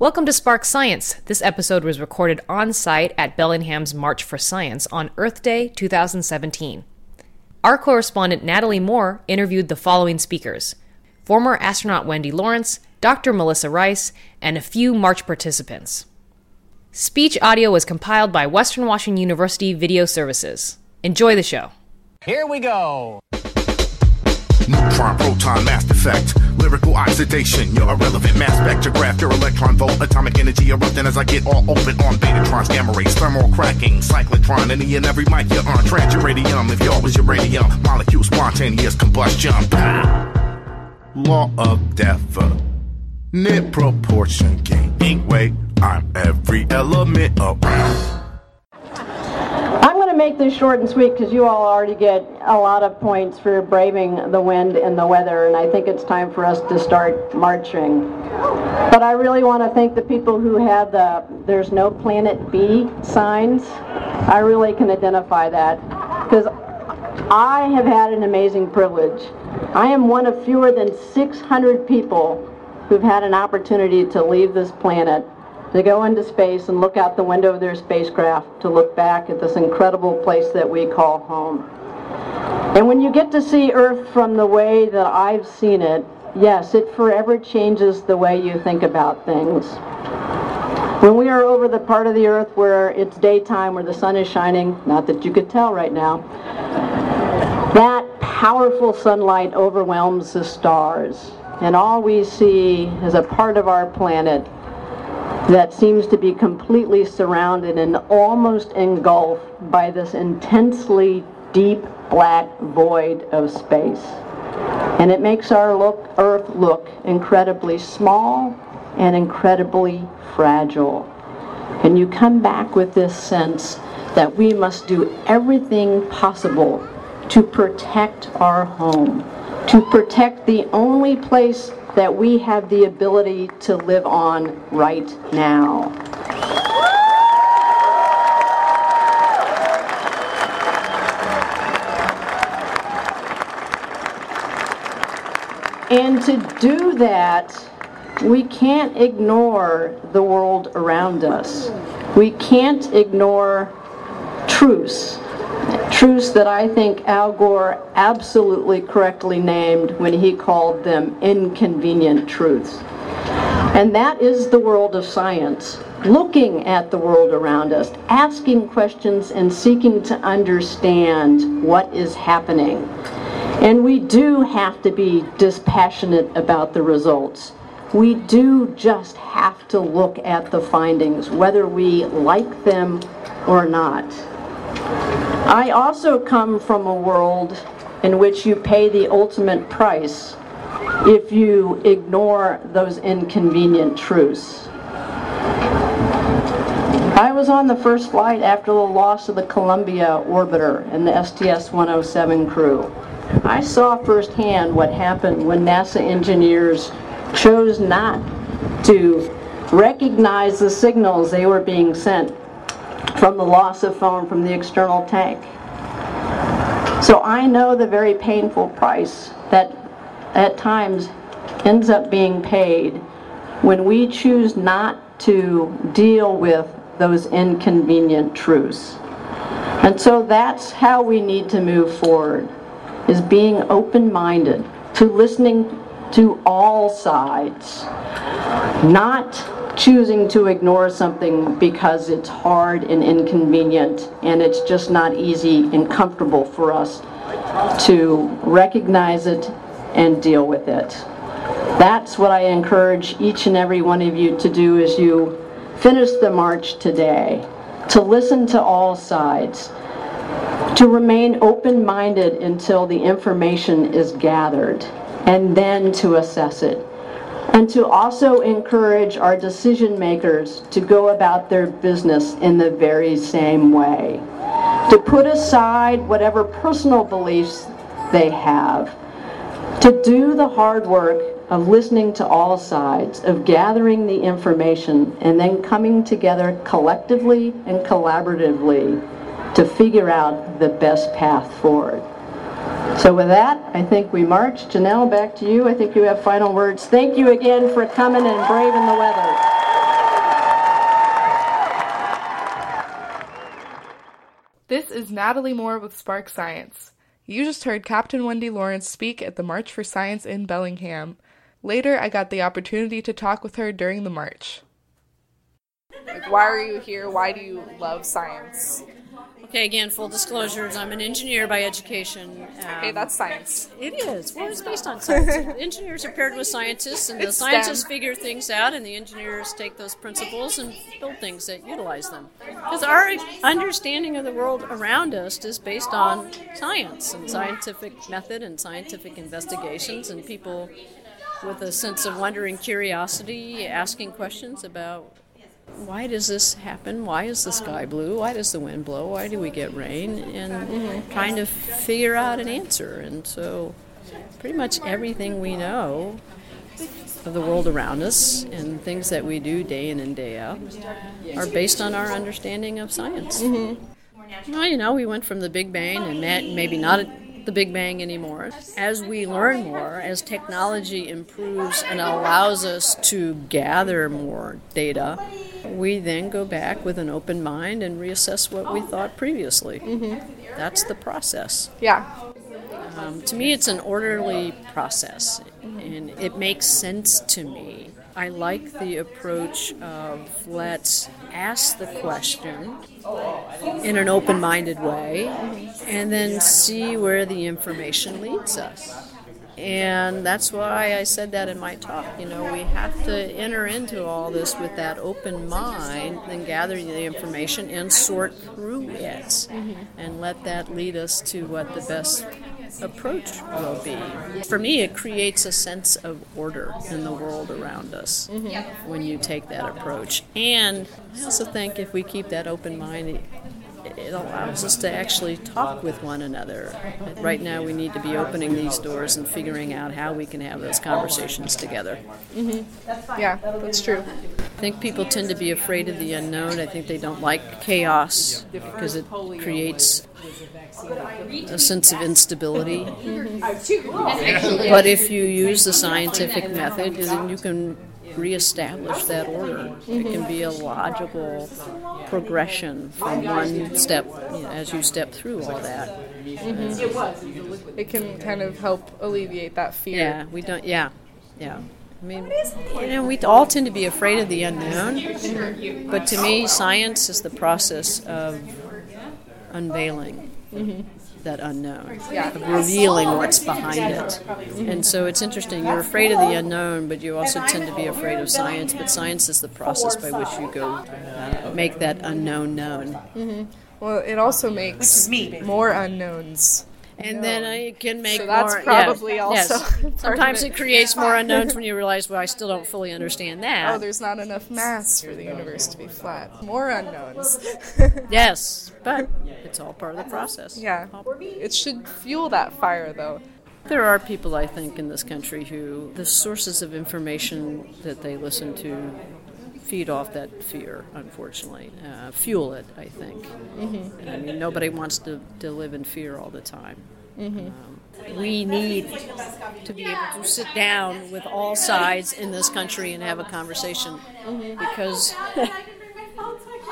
Welcome to Spark Science. This episode was recorded on site at Bellingham's March for Science on Earth Day 2017. Our correspondent Natalie Moore interviewed the following speakers former astronaut Wendy Lawrence, Dr. Melissa Rice, and a few March participants. Speech audio was compiled by Western Washington University Video Services. Enjoy the show. Here we go. Neutron, proton, mass effect, lyrical oxidation. You're irrelevant, mass spectrograph. Your electron volt, atomic energy erupting as I get all open on betatrons, gamma rays, thermal cracking, cyclotron. Any and every mic you're on, transuranium. If y'all was uranium, molecule spontaneous combustion. Law of definite proportion, gaining weight. I'm every element around. Make this short and sweet because you all already get a lot of points for braving the wind and the weather, and I think it's time for us to start marching. But I really want to thank the people who have the There's No Planet B signs. I really can identify that because I have had an amazing privilege. I am one of fewer than 600 people who've had an opportunity to leave this planet to go into space and look out the window of their spacecraft to look back at this incredible place that we call home. And when you get to see Earth from the way that I've seen it, yes, it forever changes the way you think about things. When we are over the part of the Earth where it's daytime, where the sun is shining, not that you could tell right now, that powerful sunlight overwhelms the stars. And all we see is a part of our planet that seems to be completely surrounded and almost engulfed by this intensely deep black void of space. And it makes our look, Earth look incredibly small and incredibly fragile. And you come back with this sense that we must do everything possible to protect our home, to protect the only place that we have the ability to live on right now. And to do that, we can't ignore the world around us. We can't ignore truths. Truths that I think Al Gore absolutely correctly named when he called them inconvenient truths. And that is the world of science. Looking at the world around us, asking questions and seeking to understand what is happening. And we do have to be dispassionate about the results. We do just have to look at the findings, whether we like them or not. I also come from a world in which you pay the ultimate price if you ignore those inconvenient truths. I was on the first flight after the loss of the Columbia orbiter and the STS-107 crew. I saw firsthand what happened when NASA engineers chose not to recognize the signals they were being sent from the loss of foam from the external tank. So I know the very painful price that at times ends up being paid when we choose not to deal with those inconvenient truths. And so that's how we need to move forward, is being open-minded to listening to all sides, not choosing to ignore something because it's hard and inconvenient and it's just not easy and comfortable for us to recognize it and deal with it. That's what I encourage each and every one of you to do as you finish the march today, to listen to all sides, to remain open-minded until the information is gathered, and then to assess it and to also encourage our decision makers to go about their business in the very same way. To put aside whatever personal beliefs they have, to do the hard work of listening to all sides, of gathering the information, and then coming together collectively and collaboratively to figure out the best path forward. So with that, I think we march. Janelle, back to you. I think you have final words. Thank you again for coming and braving the weather. This is Natalie Moore with Spark Science. You just heard Captain Wendy Lawrence speak at the March for Science in Bellingham. Later, I got the opportunity to talk with her during the march. Like, why are you here? Why do you love science? Okay, again, full disclosures. I'm an engineer by education. Um, Hey, that's science. it is. Well, it's based on science. engineers are paired with scientists, and the It's scientists STEM. figure things out, and the engineers take those principles and build things that utilize them. Because our understanding of the world around us is based on science and scientific method and scientific investigations, and people with a sense of wonder and curiosity asking questions about why does this happen? Why is the sky blue? Why does the wind blow? Why do we get rain? And trying to figure out an answer. And so, pretty much everything we know of the world around us and things that we do day in and day out are based on our understanding of science. Mm-hmm. Well, you know, we went from the Big Bang and that maybe not the Big Bang anymore. As we learn more, as technology improves and allows us to gather more data, we then go back with an open mind and reassess what we thought previously. That's the process. Yeah. Um, to me, it's an orderly process, and it makes sense to me. I like the approach of let's ask the question in an open minded way and then see where the information leads us. And that's why I said that in my talk. You know, we have to enter into all this with that open mind and gather the information and sort through it mm-hmm. and let that lead us to what the best approach will be. For me, it creates a sense of order in the world around us mm-hmm. when you take that approach. And I also think if we keep that open mind, it, it allows us to actually talk with one another. Right now, we need to be opening these doors and figuring out how we can have those conversations together. Mm-hmm. Yeah, that's true. I think people tend to be afraid of the unknown. I think they don't like chaos because it creates a sense of instability. Mm-hmm. But if you use the scientific method, then you can reestablish that order. It can be a logical progression from one step you know, as you step through all that. It can kind of help alleviate that fear. Yeah, we don't. Yeah, yeah. I mean, you know, we all tend to be afraid of the unknown, but to me, science is the process of unveiling mm-hmm. That unknown, of revealing what's behind it. And so it's interesting. You're afraid of the unknown, but you also tend to be afraid of science. But science is the process by which you go uh, make that unknown known. Well, it also makes more unknowns. And then uh, it can make So that's more. probably yes, also yes. part of Sometimes it. it creates more unknowns when you realize, well, I still don't fully understand that. Oh, there's not enough mass for the universe to be flat. More unknowns. Yes, but it's all part of the process. yeah. It should fuel that fire, though. There are people, I think, in this country who the sources of information that they listen to feed off that fear, unfortunately. Uh, fuel it, I think. Mm-hmm. I mean, nobody wants to, to live in fear all the time. Um, we need to be able to sit down with all sides in this country and have a conversation because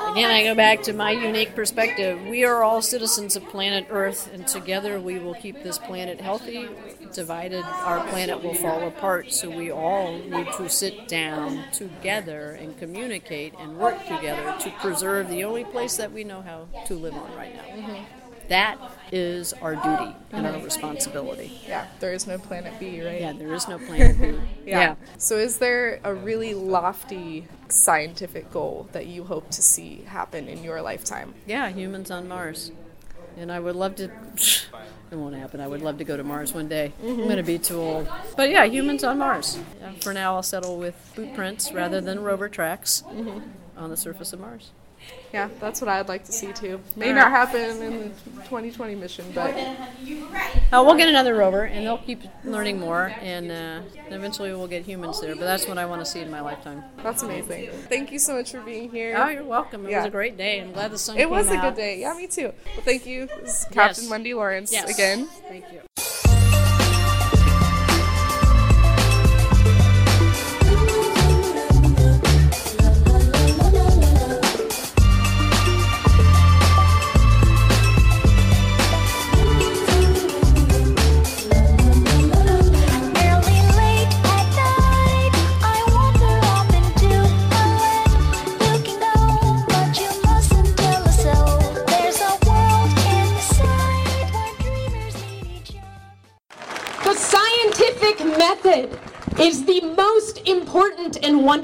Again, I go back to my unique perspective. We are all citizens of planet Earth, and together we will keep this planet healthy. Divided, our planet will fall apart. So we all need to sit down together and communicate and work together to preserve the only place that we know how to live on right now. Mm-hmm. That is our duty and our responsibility. Yeah, there is no planet B, right? Yeah, there is no planet B. yeah. So, is there a really lofty scientific goal that you hope to see happen in your lifetime? Yeah, humans on Mars. And I would love to. It won't happen. I would love to go to Mars one day. I'm mm-hmm. going to be too old. But yeah, humans on Mars. For now, I'll settle with boot prints rather than rover tracks mm-hmm. on the surface of Mars. Yeah, that's what I'd like to see too. May not happen in the 2020 mission, but Uh, we'll get another rover, and they'll keep learning more, and uh, eventually we'll get humans there. But that's what I want to see in my lifetime. that's amazing. Thank you so much for being here. Oh, you're welcome. It Yeah. was a great day. I'm glad the sun came out. It came was a out. good day. Yeah, me too. Well, thank you. This is Captain Yes. Wendy Lawrence Yes. again. Thank you.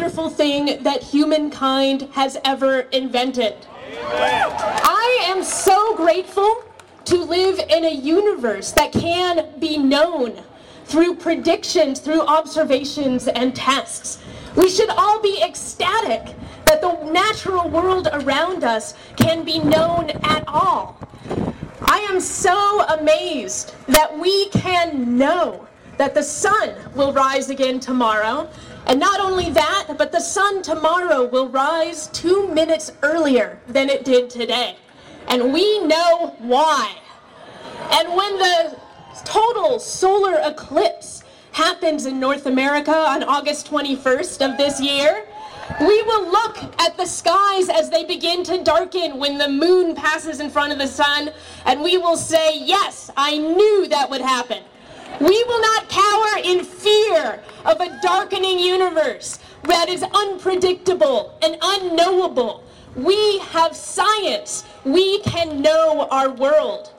Wonderful thing that humankind has ever invented. I am so grateful to live in a universe that can be known through predictions, through observations and tests. We should all be ecstatic that the natural world around us can be known at all. I am so amazed that we can know that the sun will rise again tomorrow. And not only that, but the sun tomorrow will rise two minutes earlier than it did today. And we know why. And when the total solar eclipse happens in North America on August 21st of this year, we will look at the skies as they begin to darken when the moon passes in front of the sun, and we will say, Yes, I knew that would happen. We will not cower in fear of a darkening universe that is unpredictable and unknowable. We have science. We can know our world.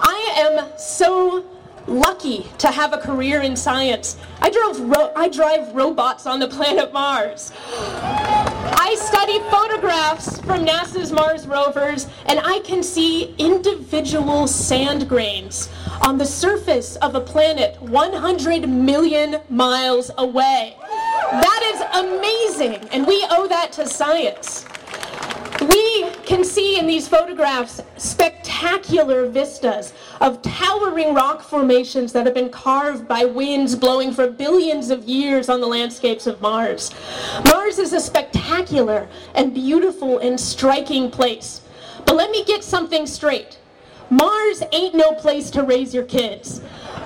I am so lucky to have a career in science. I drove ro- I drive robots on the planet Mars. I study photographs from NASA's Mars rovers and I can see individual sand grains on the surface of a planet 100 million miles away. That is amazing and we owe that to science. We can see in these photographs spectacular vistas of towering rock formations that have been carved by winds blowing for billions of years on the landscapes of Mars. Mars is a spectacular and beautiful and striking place. But let me get something straight. Mars ain't no place to raise your kids.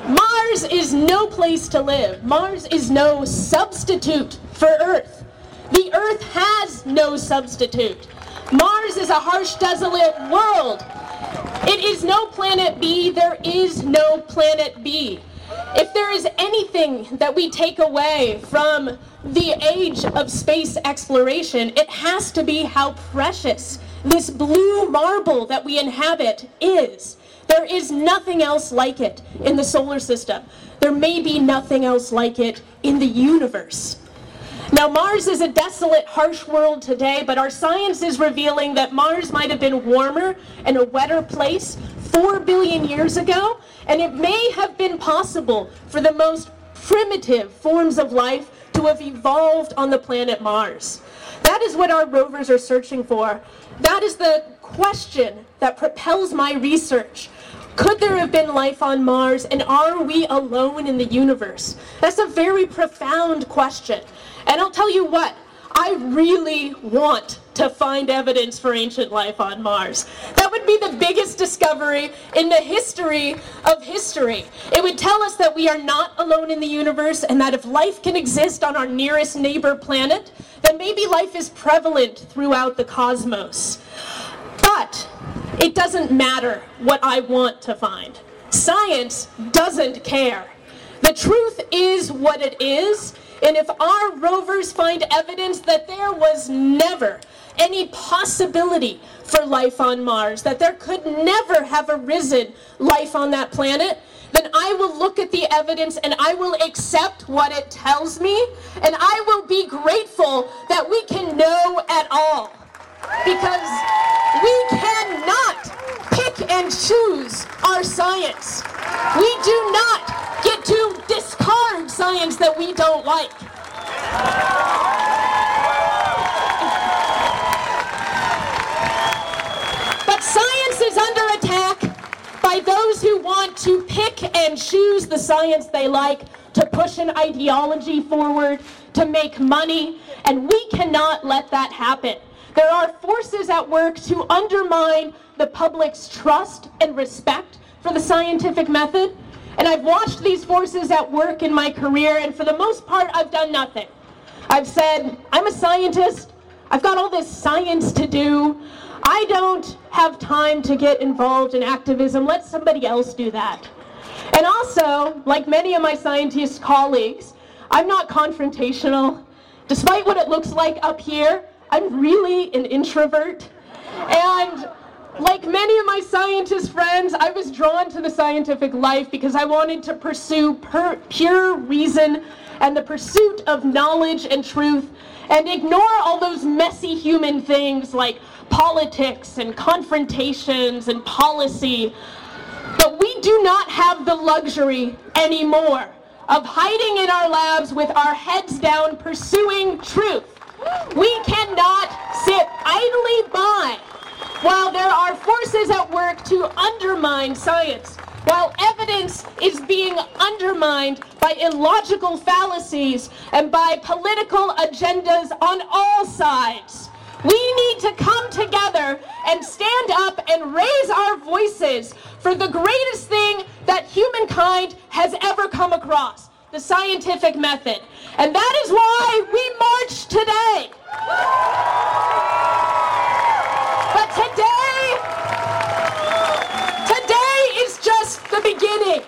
Mars is no place to live. Mars is no substitute for Earth. The Earth has no substitute. Mars is a harsh, desolate world. It is no planet B. There is no planet B. If there is anything that we take away from the age of space exploration, it has to be how precious this blue marble that we inhabit is. There is nothing else like it in the solar system. There may be nothing else like it in the universe. Now, Mars is a desolate, harsh world today, but our science is revealing that Mars might have been warmer and a wetter place 4 billion years ago, and it may have been possible for the most primitive forms of life to have evolved on the planet Mars. That is what our rovers are searching for. That is the question that propels my research. Could there have been life on Mars, and are we alone in the universe? That's a very profound question. And I'll tell you what, I really want to find evidence for ancient life on Mars. That would be the biggest discovery in the history of history. It would tell us that we are not alone in the universe and that if life can exist on our nearest neighbor planet, then maybe life is prevalent throughout the cosmos. But it doesn't matter what I want to find. Science doesn't care. The truth is what it is, and if our rovers find evidence that there was never any possibility for life on Mars, that there could never have arisen life on that planet, then I will look at the evidence and I will accept what it tells me, and I will be grateful that we can know at all. Because we cannot and choose our science. We do not get to discard science that we don't like. But science is under attack by those who want to pick and choose the science they like, to push an ideology forward, to make money, and we cannot let that happen. There are forces at work to undermine the public's trust and respect for the scientific method. And I've watched these forces at work in my career, and for the most part, I've done nothing. I've said, I'm a scientist, I've got all this science to do. I don't have time to get involved in activism. Let somebody else do that. And also, like many of my scientist colleagues, I'm not confrontational. Despite what it looks like up here, I'm really an introvert. And like many of my scientist friends, I was drawn to the scientific life because I wanted to pursue per- pure reason and the pursuit of knowledge and truth and ignore all those messy human things like politics and confrontations and policy. But we do not have the luxury anymore of hiding in our labs with our heads down pursuing truth. We cannot sit idly by while there are forces at work to undermine science, while evidence is being undermined by illogical fallacies and by political agendas on all sides. We need to come together and stand up and raise our voices for the greatest thing that humankind has ever come across the scientific method. And that is why we march today. But today, today is just the beginning.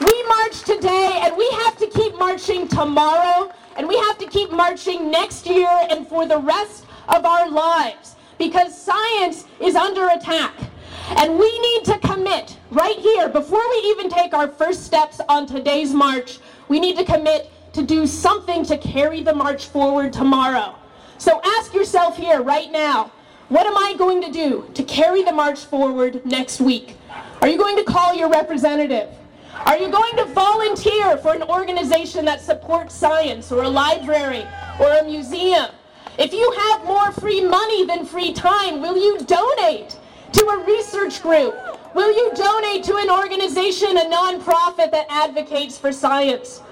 We march today and we have to keep marching tomorrow and we have to keep marching next year and for the rest of our lives because science is under attack. And we need to commit right here, before we even take our first steps on today's march, we need to commit to do something to carry the march forward tomorrow. So ask yourself here right now, what am I going to do to carry the march forward next week? Are you going to call your representative? Are you going to volunteer for an organization that supports science or a library or a museum? If you have more free money than free time, will you donate to a research group? Will you donate to an organization, a nonprofit that advocates for science?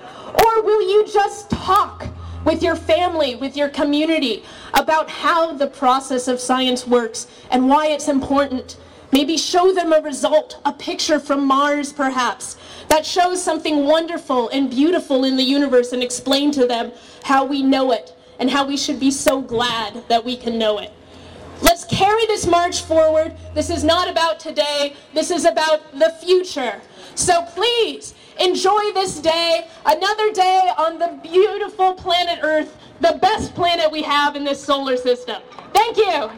Or will you just talk with your family, with your community, about how the process of science works and why it's important? Maybe show them a result, a picture from Mars perhaps, that shows something wonderful and beautiful in the universe and explain to them how we know it and how we should be so glad that we can know it. Let's carry this march forward. This is not about today, this is about the future. So please enjoy this day, another day on the beautiful planet Earth, the best planet we have in this solar system. Thank you.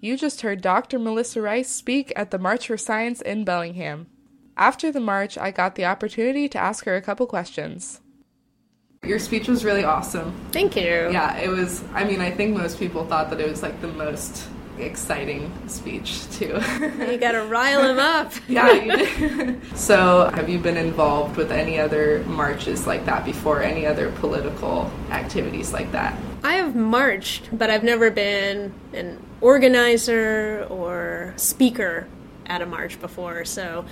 You just heard Dr. Melissa Rice speak at the March for Science in Bellingham. After the march, I got the opportunity to ask her a couple questions. Your speech was really awesome. Thank you. Yeah, it was. I mean, I think most people thought that it was like the most exciting speech, too. You gotta rile him up. yeah, so, have you been involved with any other marches like that before? Any other political activities like that? I have marched, but I've never been an organizer or speaker at a march before. So,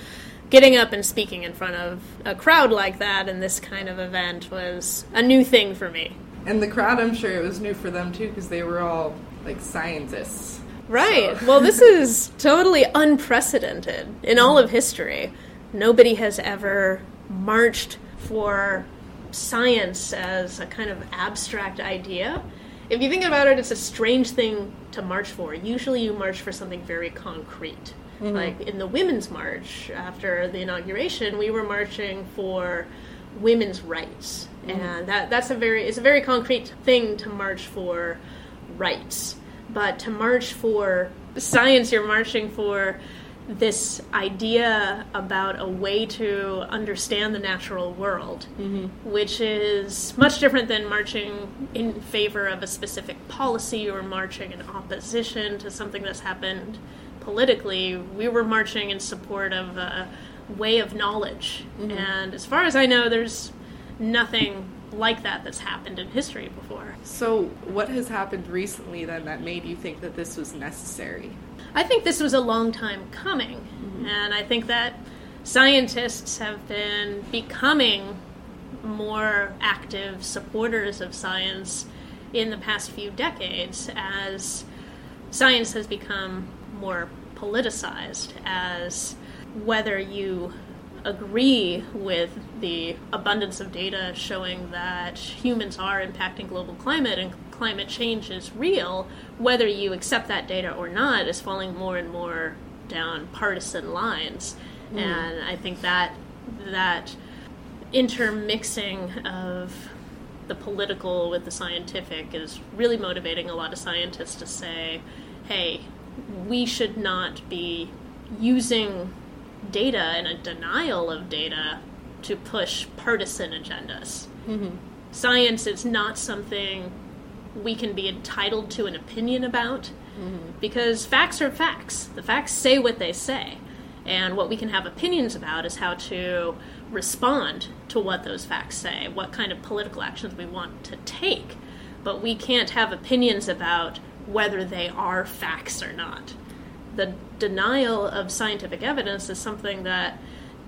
getting up and speaking in front of a crowd like that in this kind of event was a new thing for me. And the crowd, I'm sure it was new for them too, because they were all like scientists. Right. So- well, this is totally unprecedented in all of history. Nobody has ever marched for science as a kind of abstract idea. If you think about it, it's a strange thing to march for. Usually you march for something very concrete. Mm-hmm. Like in the Women's March after the inauguration, we were marching for women's rights. Mm-hmm. And that, that's a very it's a very concrete thing to march for rights. But to march for science, you're marching for this idea about a way to understand the natural world, mm-hmm. which is much different than marching in favor of a specific policy or marching in opposition to something that's happened politically. We were marching in support of a way of knowledge. Mm-hmm. And as far as I know, there's nothing like that that's happened in history before. So, what has happened recently then that made you think that this was necessary? I think this was a long time coming, mm-hmm. and I think that scientists have been becoming more active supporters of science in the past few decades as science has become more politicized, as whether you agree with the abundance of data showing that humans are impacting global climate and climate change is real, whether you accept that data or not is falling more and more down partisan lines. Hmm. And I think that that intermixing of the political with the scientific is really motivating a lot of scientists to say, hey, we should not be using data and a denial of data to push partisan agendas. Mm-hmm. Science is not something we can be entitled to an opinion about mm-hmm. because facts are facts. The facts say what they say. And what we can have opinions about is how to respond to what those facts say, what kind of political actions we want to take. But we can't have opinions about whether they are facts or not. The denial of scientific evidence is something that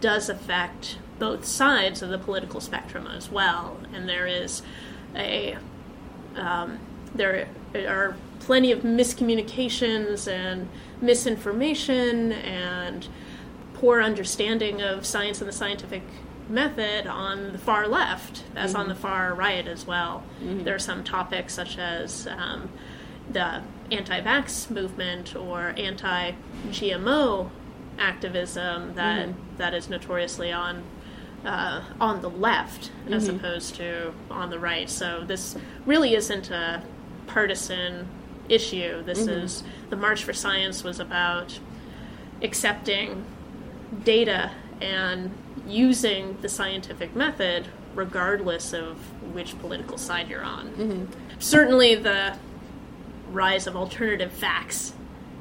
does affect both sides of the political spectrum as well. And there is a um, there are plenty of miscommunications and misinformation and poor understanding of science and the scientific method on the far left as on the far right as well. There are some topics such as um, the anti vax movement or anti GMO activism that, that is notoriously on uh, on the left as mm-hmm. opposed to on the right. So this really isn't a partisan issue. This mm-hmm. is the March for Science was about accepting data and using the scientific method regardless of which political side you're on. Mm-hmm. Certainly, the rise of alternative facts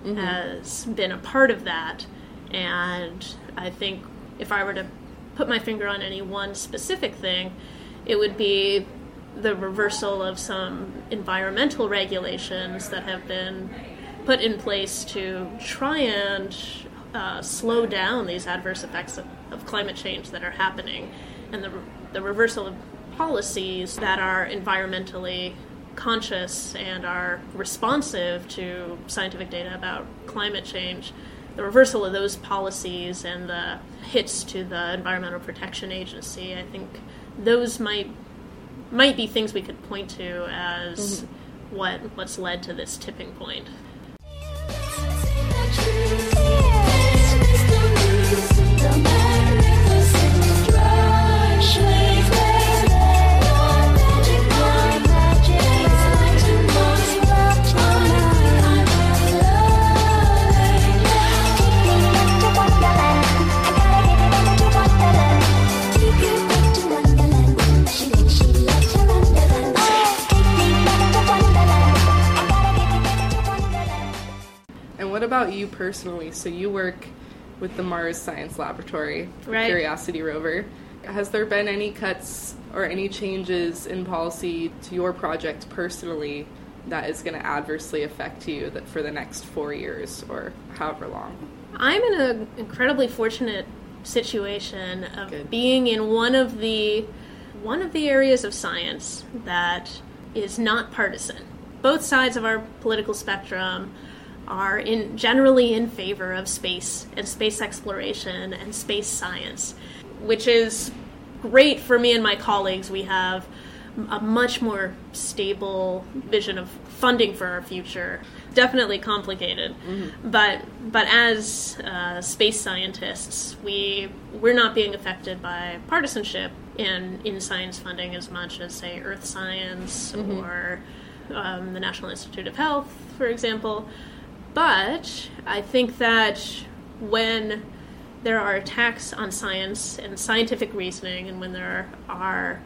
has been a part of that, and I think if I were to put my finger on any one specific thing, it would be the reversal of some environmental regulations that have been put in place to try and uh, slow down these adverse effects of, of climate change that are happening, and the, the reversal of policies that are environmentally conscious and are responsive to scientific data about climate change. The reversal of those policies and the hits to the Environmental Protection Agency, I think those might might be things we could point to as mm-hmm. what what's led to this tipping point. Personally? So you work with the Mars Science Laboratory, Right. Curiosity rover. Has there been any cuts or any changes in policy to your project personally that is going to adversely affect you that for the next four years or however long? I'm in an incredibly fortunate situation of Good. being in one of the one of the areas of science that is not partisan. Both sides of our political spectrum are in generally in favor of space and space exploration and space science, which is great for me and my colleagues. We have a much more stable vision of funding for our future. Definitely complicated, but but as uh, space scientists, we we're not being affected by partisanship in in science funding as much as say Earth science or um, the National Institute of Health, for example. But I think that when there are attacks on science and scientific reasoning, and when there are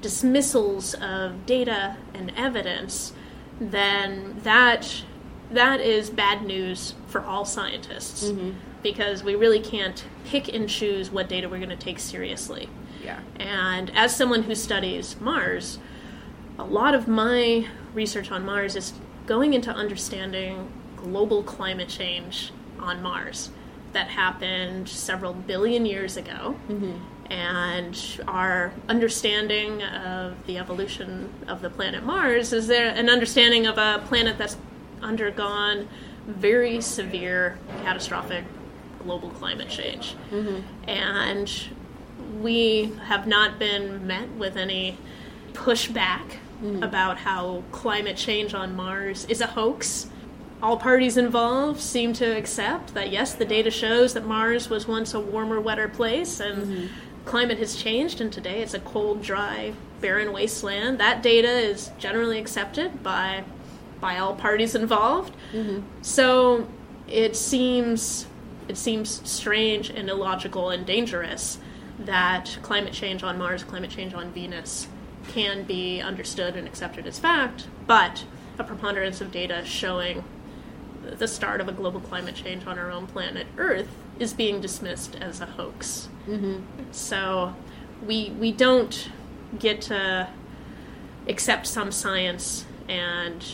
dismissals of data and evidence, then that that is bad news for all scientists mm-hmm. because we really can't pick and choose what data we're going to take seriously. Yeah. And as someone who studies Mars, a lot of my research on Mars is going into understanding global climate change on Mars that happened several billion years ago. Mm-hmm. And our understanding of the evolution of the planet Mars is there an understanding of a planet that's undergone very severe, catastrophic global climate change. Mm-hmm. And we have not been met with any pushback mm-hmm. about how climate change on Mars is a hoax. All parties involved seem to accept that yes, the data shows that Mars was once a warmer, wetter place and mm-hmm. climate has changed, and today it's a cold, dry, barren wasteland. That data is generally accepted by by all parties involved. Mm-hmm. So it seems it seems strange and illogical and dangerous that climate change on Mars, climate change on Venus can be understood and accepted as fact, but a preponderance of data showing the start of a global climate change on our own planet Earth is being dismissed as a hoax. Mm-hmm. So we we don't get to accept some science and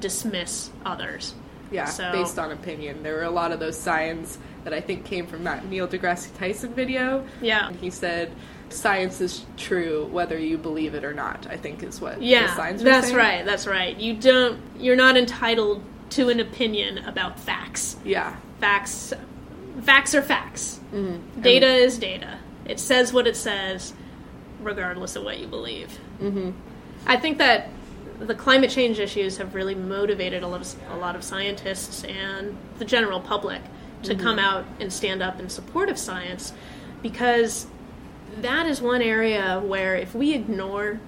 dismiss others. Yeah, So- based on opinion. There were a lot of those signs that I think came from that Neil deGrasse Tyson video. Yeah. He said, "Science is true whether you believe it or not." I think is what the Yeah, that's saying. right. That's right. You don't. You're not entitled to an opinion about facts. Yeah, Facts. Facts are facts. Mm-hmm. Data is data. It says what it says, regardless of what you believe. Mm-hmm. I think that the climate change issues have really motivated a lot of, a lot of scientists and the general public to Mm-hmm. come out and stand up in support of science because that is one area where if we ignore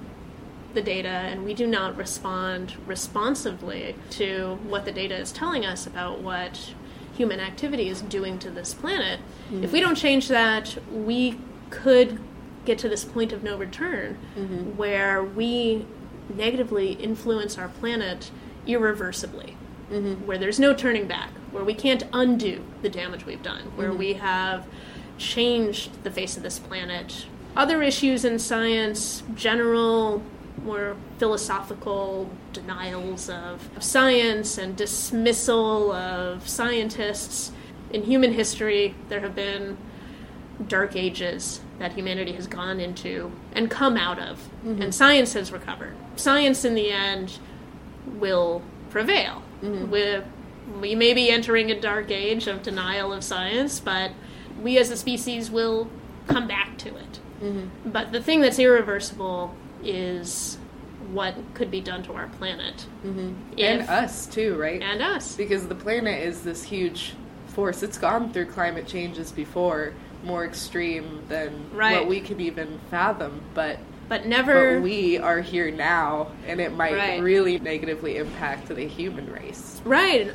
the data and we do not respond responsively to what the data is telling us about what human activity is doing to this planet, mm-hmm. if we don't change that, we could get to this point of no return mm-hmm. where we negatively influence our planet irreversibly, mm-hmm. where there's no turning back, where we can't undo the damage we've done, where we have changed the face of this planet. Other issues in science, general, more philosophical denials of science and dismissal of scientists. In human history, there have been dark ages that humanity has gone into and come out of, mm-hmm. and science has recovered. Science, in the end, will prevail. Mm-hmm. We, we may be entering a dark age of denial of science, but we as a species will come back to it. Mm-hmm. But the thing that's irreversible is what could be done to our planet. Mm-hmm. and If- us too, right? And us. because the planet is this huge force. It's gone through climate changes before, more extreme than Right. what we can even fathom. But But never. but we are here now, and it might Right. really negatively impact the human race. Right.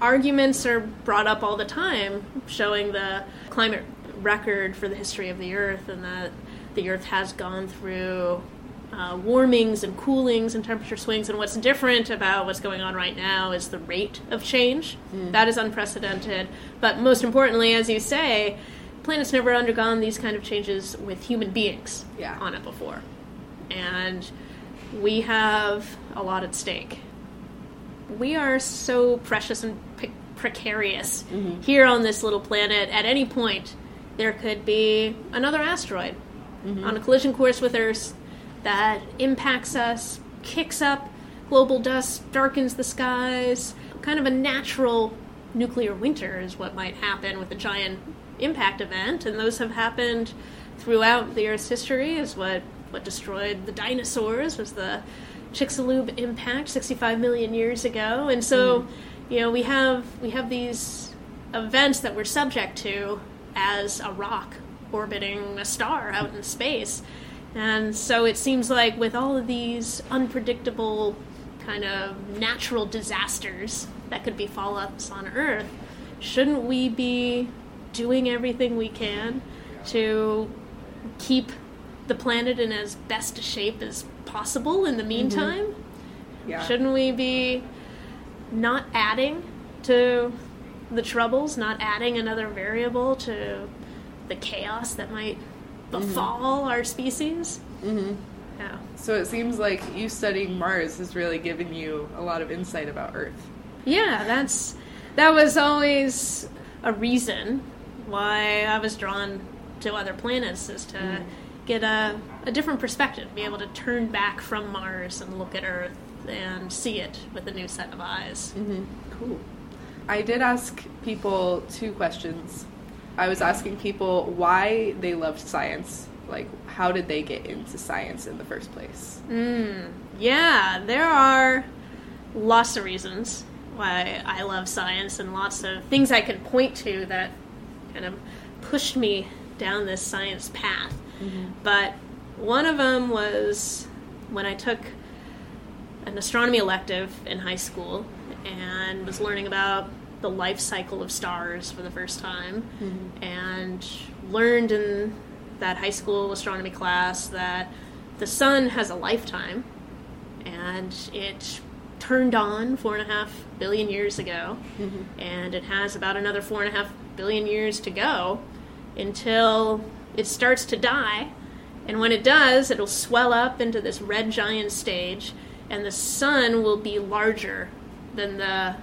Arguments are brought up all the time showing the climate record for the history of the Earth and that the Earth has gone through uh, warmings and coolings and temperature swings. And what's different about what's going on right now is the rate of change. Hmm. That is unprecedented. But most importantly, as you say, planet's never undergone these kind of changes with human beings Yeah. on it before. And we have a lot at stake we are so precious and pe- precarious mm-hmm. here on this little planet. At any point, there could be another asteroid mm-hmm. on a collision course with Earth that impacts us, kicks up global dust, darkens the skies. Kind of a natural nuclear winter is what might happen with a giant impact event, and those have happened throughout the Earth's history. Is what what destroyed the dinosaurs was the Chicxulub impact 65 million years ago, and so mm-hmm. you know we have we have these events that we're subject to as a rock orbiting a star out in space. And so it seems like with all of these unpredictable kind of natural disasters that could befall us on Earth, shouldn't we be doing everything we can to keep the planet in as best a shape as possible in the mm-hmm. meantime? Yeah. Shouldn't we be not adding to the troubles, not adding another variable to the chaos that might befall mm-hmm. our species? Mm-hmm. Yeah. So it seems like you studying Mars has really given you a lot of insight about Earth. Yeah, that's that was always a reason why I was drawn to other planets is to mm-hmm. get a, a different perspective, be able to turn back from Mars and look at Earth and see it with a new set of eyes. Mm-hmm. Cool. I did ask people two questions. I was asking people why they loved science. Like, how did they get into science in the first place? Hmm. Yeah, there are lots of reasons why I love science and lots of things I can point to that kind of pushed me down this science path. Mm-hmm. But one of them was when I took an astronomy elective in high school and was learning about the life cycle of stars for the first time mm-hmm. and learned in that high school astronomy class that the sun has a lifetime and it turned on four and a half billion years ago mm-hmm. and it has about another four and a half billion years to go until it starts to die. And when it does it'll swell up into this red giant stage and the sun will be larger than the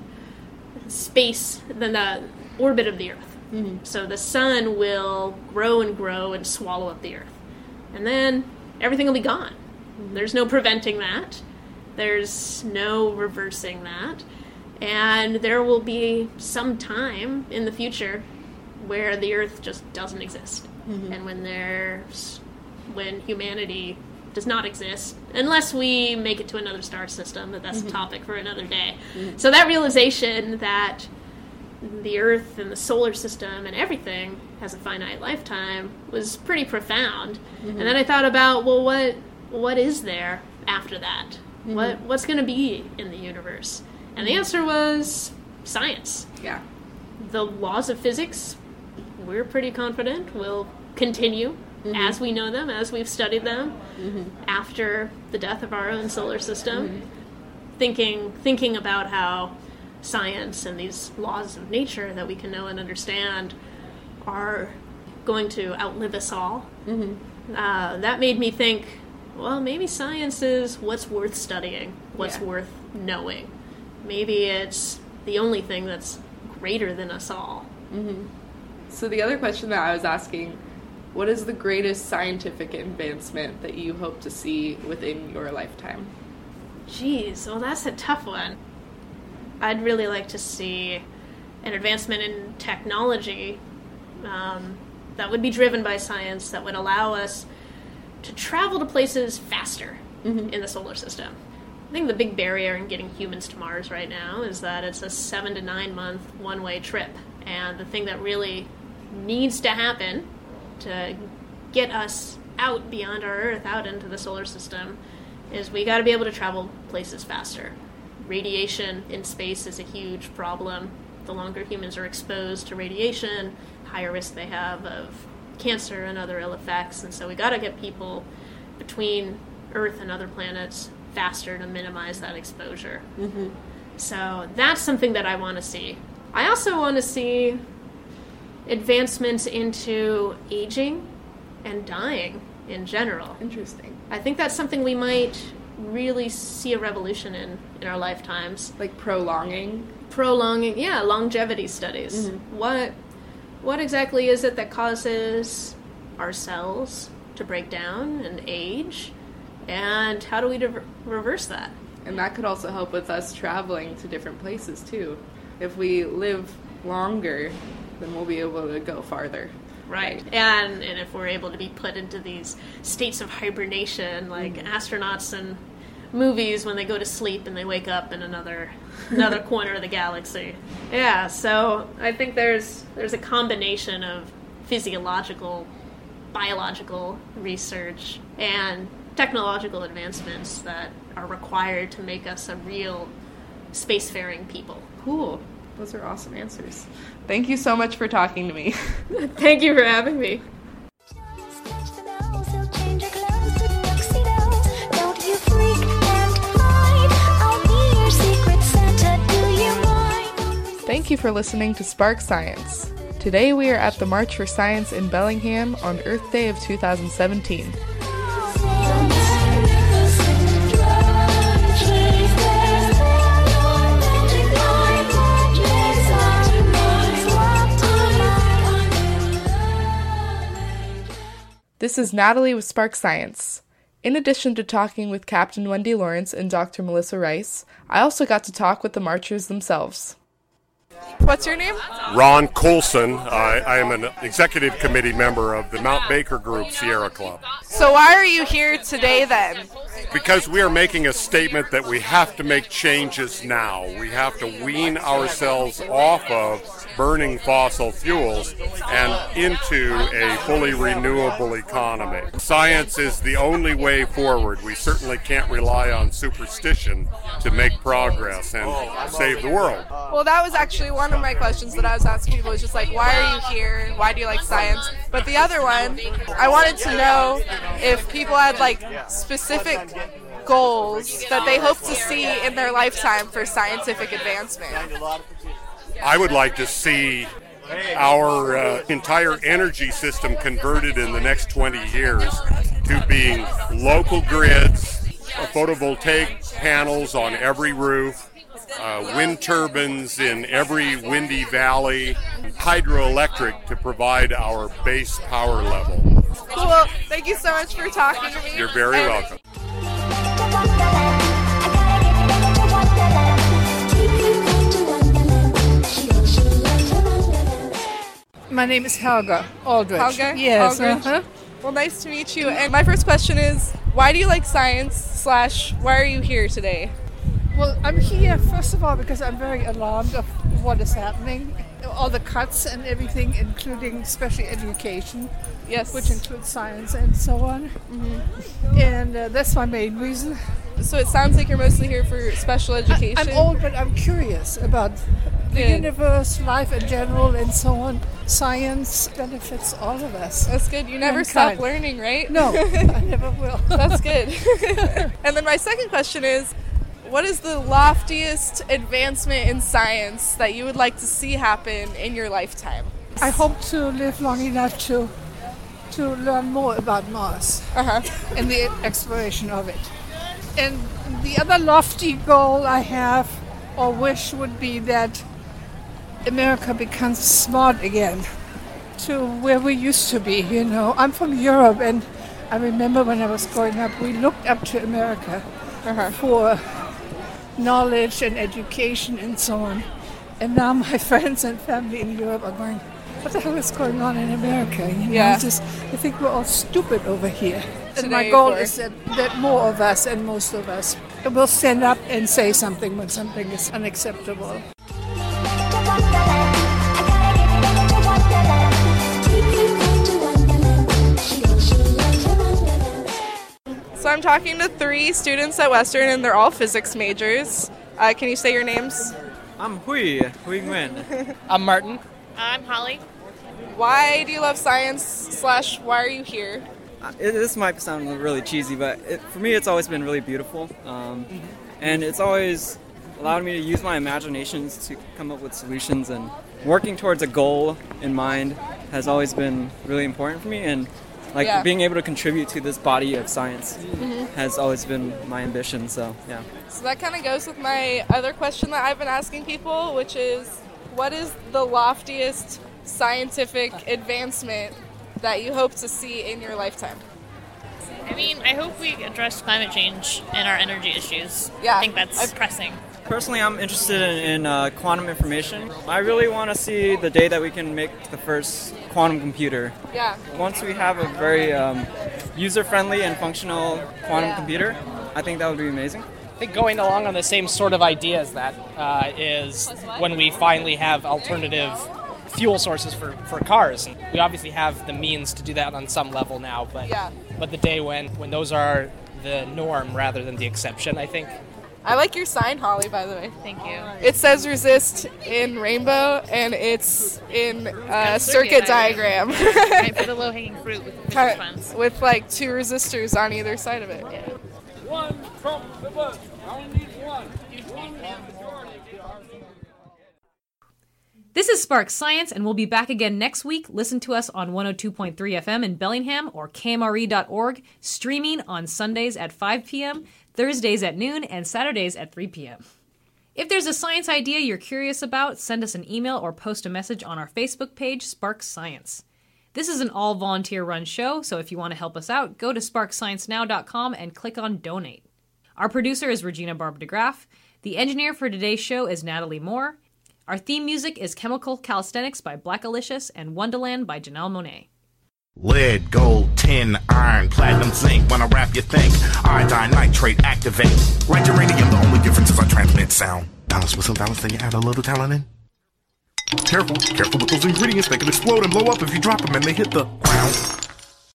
space than the orbit of the earth. Mm-hmm. So the sun will grow and grow and swallow up the earth. And then everything will be gone. There's no preventing that. There's no reversing that. And there will be some time in the future where the earth just doesn't exist. Mm-hmm. And when there's when humanity does not exist unless we make it to another star system but that's a mm-hmm. topic for another day. Mm-hmm. So that realization that the earth and the solar system and everything has a finite lifetime was pretty profound. And then mm-hmm. i thought about well what what is there after that? What what's going to be in the universe? And the answer was science. Yeah. the laws of physics, we're pretty confident will continue Mm-hmm. as we know them, as we've studied them mm-hmm. after the death of our own solar system. Mm-hmm. Thinking thinking about how science and these laws of nature that we can know and understand are going to outlive us all. Uh, that made me think, well, maybe science is what's worth studying, what's Yeah. worth knowing. Maybe it's the only thing that's greater than us all. So the other question that I was asking, what is the greatest scientific advancement that you hope to see within your lifetime? Geez, well, that's a tough one. I'd really like to see an advancement in technology um, that would be driven by science that would allow us to travel to places faster in the solar system. I think the big barrier in getting humans to Mars right now is that it's a seven to nine month one way trip. And the thing that really needs to happen to get us out beyond our Earth, out into the solar system, is we got to be able to travel places faster. Radiation in space is a huge problem. The longer humans are exposed to radiation, higher risk they have of cancer and other ill effects. And so we got to get people between Earth and other planets faster to minimize that exposure. Mm-hmm. So that's something that I want to see. I also want to see advancements into aging and dying in general. Interesting. I think that's something we might really see a revolution in in our lifetimes. Like prolonging. Prolonging, yeah, longevity studies. Mm-hmm. What what exactly is it that causes our cells to break down and age? And how do we diver- reverse that? And that could also help with us traveling to different places too. If we live longer, then we'll be able to go farther. Right. And and if we're able to be put into these states of hibernation like mm-hmm. astronauts and movies when they go to sleep and they wake up in another another corner of the galaxy. Yeah, so I think there's there's a combination of physiological, biological research and technological advancements that are required to make us a real spacefaring people. Cool. Those are awesome answers. Thank you so much for talking to me. Thank you for having me. Scratch the nose, he'll change your clothes to tuxedos. Don't you freak and hide. I'll be your secret Santa. Do you mind? Thank you for listening to Spark Science. Today we are at the March for Science in Bellingham on Earth Day of 2017. This is Natalie with Spark Science. In addition to talking with Captain Wendy Lawrence and Dr. Melissa Rice, I also got to talk with the marchers themselves. What's your name? Ron Coulson. I, I am an executive committee member of the Mount Baker Group Sierra Club. So, why are you here today then? Because we are making a statement that we have to make changes now. We have to wean ourselves off of burning fossil fuels and into a fully renewable economy. Science is the only way forward. We certainly can't rely on superstition to make progress and save the world. Well, that was actually one of my questions that I was asking people. Was just like, why are you here? Why do you like science? But the other one, I wanted to know if people had like specific goals that they hope to see in their lifetime for scientific advancement. I would like to see our uh, entire energy system converted in the next 20 years to being local grids, photovoltaic panels on every roof, uh, wind turbines in every windy valley, hydroelectric to provide our base power level. Cool. Thank you so much for talking to me. You're very welcome. My name is Helga Aldrich. Helga? Yes. Aldrich? uh-huh. Well, nice to meet you. And my first question is, why do you like science? Slash, why are you here today? Well, I'm here first of all because I'm very alarmed of what is happening, all the cuts and everything, including especially education. Yes. Which includes science and so on. And uh, that's my main reason. So it sounds like you're mostly here for special education. I'm old, but I'm curious about the Good. universe, life in general, and so on. Science benefits all of us. That's good. You never stop learning, right? No, I never will. That's good. and then my second question is what is the loftiest advancement in science that you would like to see happen in your lifetime? I hope to live long enough to to learn more about Mars Uh-huh. and the exploration of it. And the other lofty goal I have or wish would be that America becomes smart again to where we used to be, you know. I'm from Europe and I remember when I was growing up we looked up to America uh-huh. for knowledge and education and so on. And now my friends and family in Europe are going, what the hell is going on in America? You know, Yeah. just, I think we're all stupid over here. And my goal is that, that more of us and most of us will stand up and say something when something is unacceptable. So I'm talking to three students at Western, and they're all physics majors. Uh, can you say your names? I'm Hui, Hui Nguyen. I'm Martin. I'm Holly. Why do you love science? Slash, why are you here? Uh, it, this might sound really cheesy, but it, for me, it's always been really beautiful. Um, and it's always allowed me to use my imaginations to come up with solutions. And working towards a goal in mind has always been really important for me. And like Yeah. being able to contribute to this body of science Mhm. has always been my ambition. So, yeah. So that kind of goes with my other question that I've been asking people, which is what is the loftiest scientific advancement that you hope to see in your lifetime? I mean, I hope we address climate change and our energy issues. Yeah, I think that's pressing. Personally, I'm interested in, in uh, quantum information. I really want to see the day that we can make the first quantum computer. Yeah. Once we have a very um, user-friendly and functional quantum computer, I think that would be amazing. I think going along on the same sort of idea as that uh, is when we finally have alternative fuel sources for, for cars. And we obviously have the means to do that on some level now, but Yeah. but the day when, when those are the norm rather than the exception, I think. I like your sign, Holly, by the way. Thank you. It says resist in rainbow and it's in uh, circuit, circuit diagram. right, for the low hanging fruit with the Kind physics ones. with like two resistors on either side of it. Yeah. One from the bus. I only need one. This is Spark Science, and we'll be back again next week. Listen to us on 102.3 FM in Bellingham or KMRE.org, streaming on Sundays at 5 p.m., Thursdays at noon, and Saturdays at 3 p.m. If there's a science idea you're curious about, send us an email or post a message on our Facebook page, Spark Science. This is an all volunteer run show, so if you want to help us out, go to sparksciencenow.com and click on donate. Our producer is Regina Barb DeGraff. The engineer for today's show is Natalie Moore. Our theme music is Chemical Calisthenics by Blackalicious and Wonderland by Janelle Monáe. Lead, gold, tin, iron, platinum, zinc. When I rap, you think iodine, nitrate, activate. Right uranium, the only difference is I transmit sound. Balance with some balance, then you add a little talent in. Careful, careful with those ingredients. They can explode and blow up if you drop them and they hit the ground.